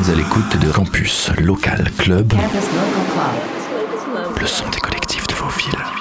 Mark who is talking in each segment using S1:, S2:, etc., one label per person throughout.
S1: êtes à l'écoute de Campus Local Club,
S2: Campus Local Club.
S1: le son des collectifs de vos villes.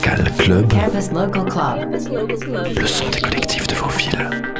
S1: Local club, le son des collectifs de vos villes.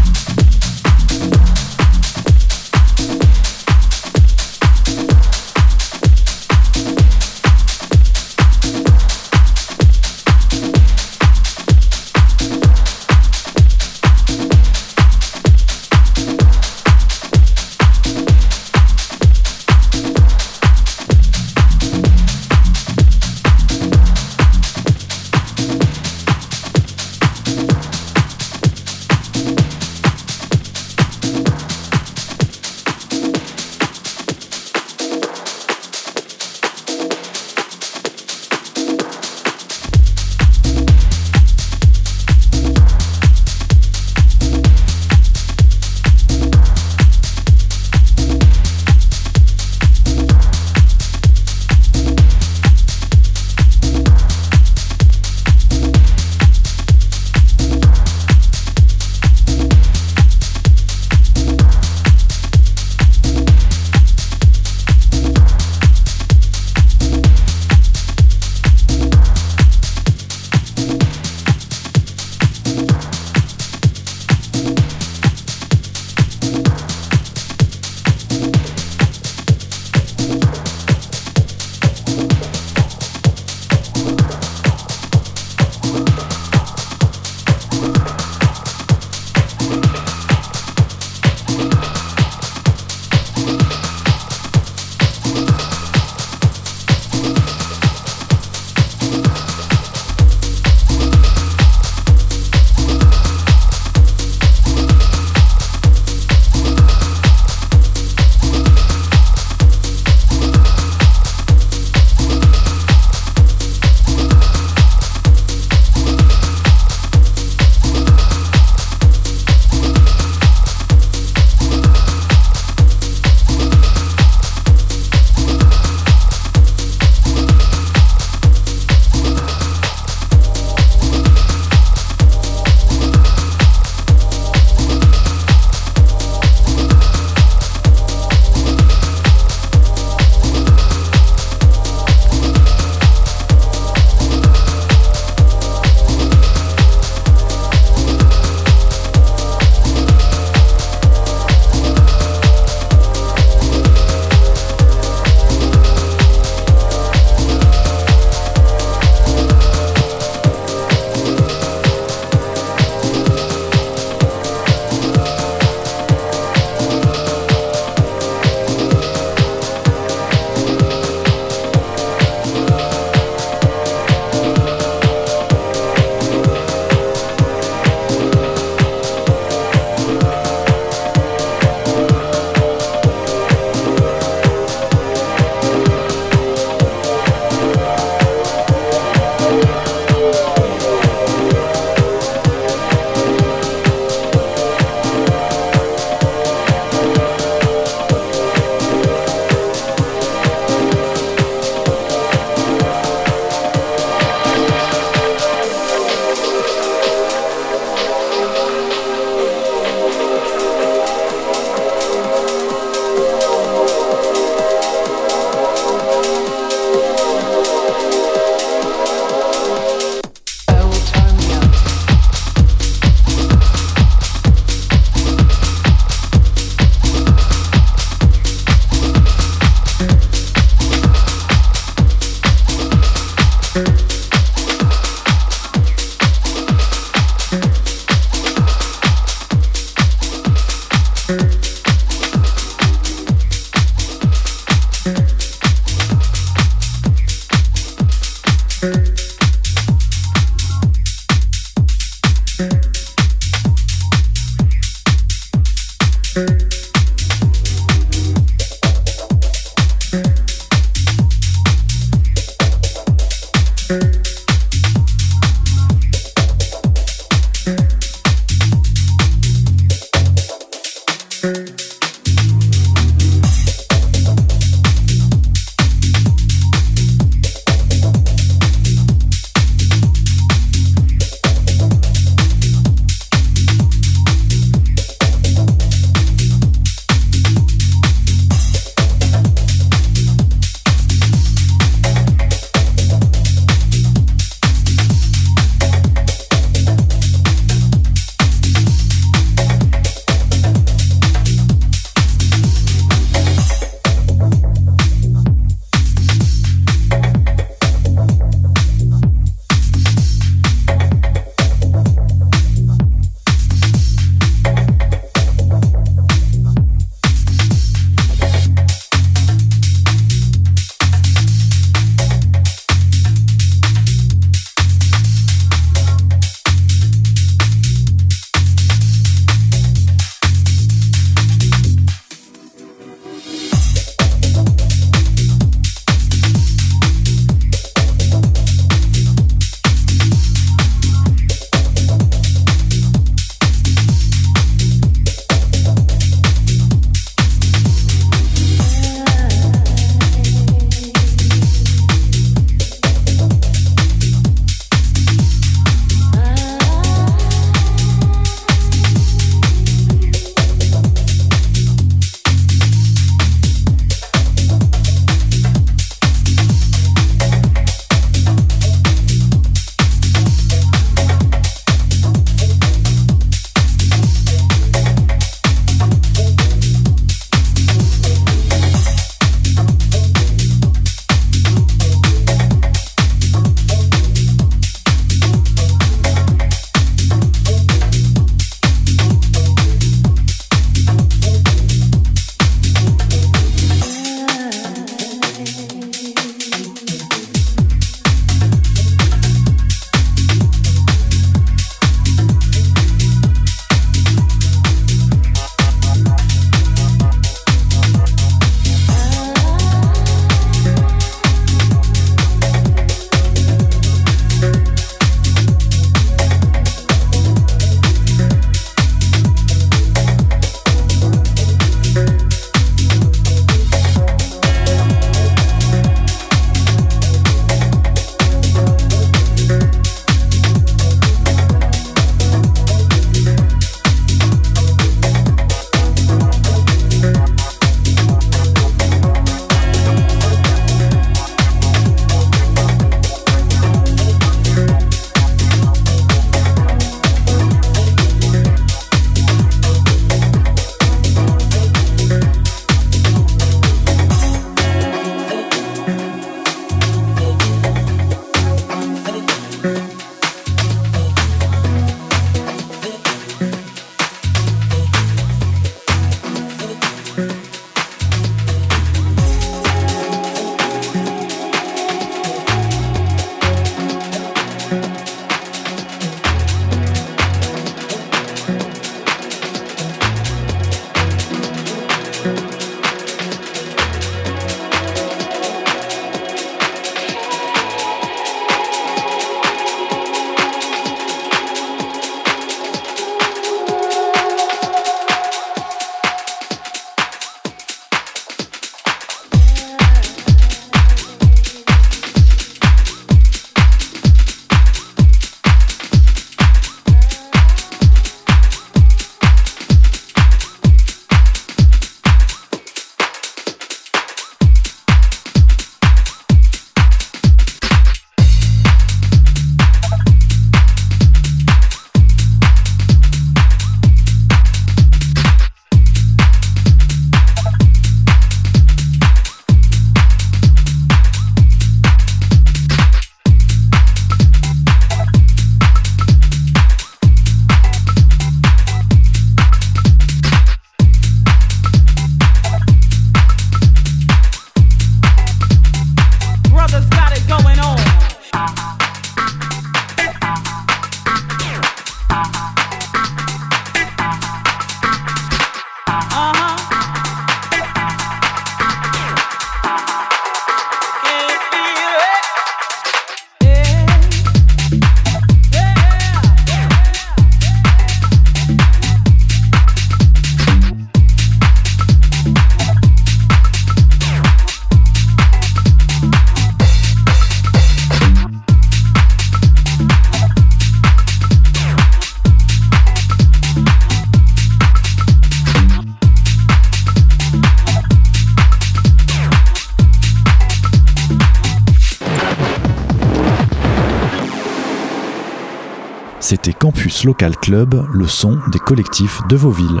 S2: Local Club, le son des collectifs de vos villes.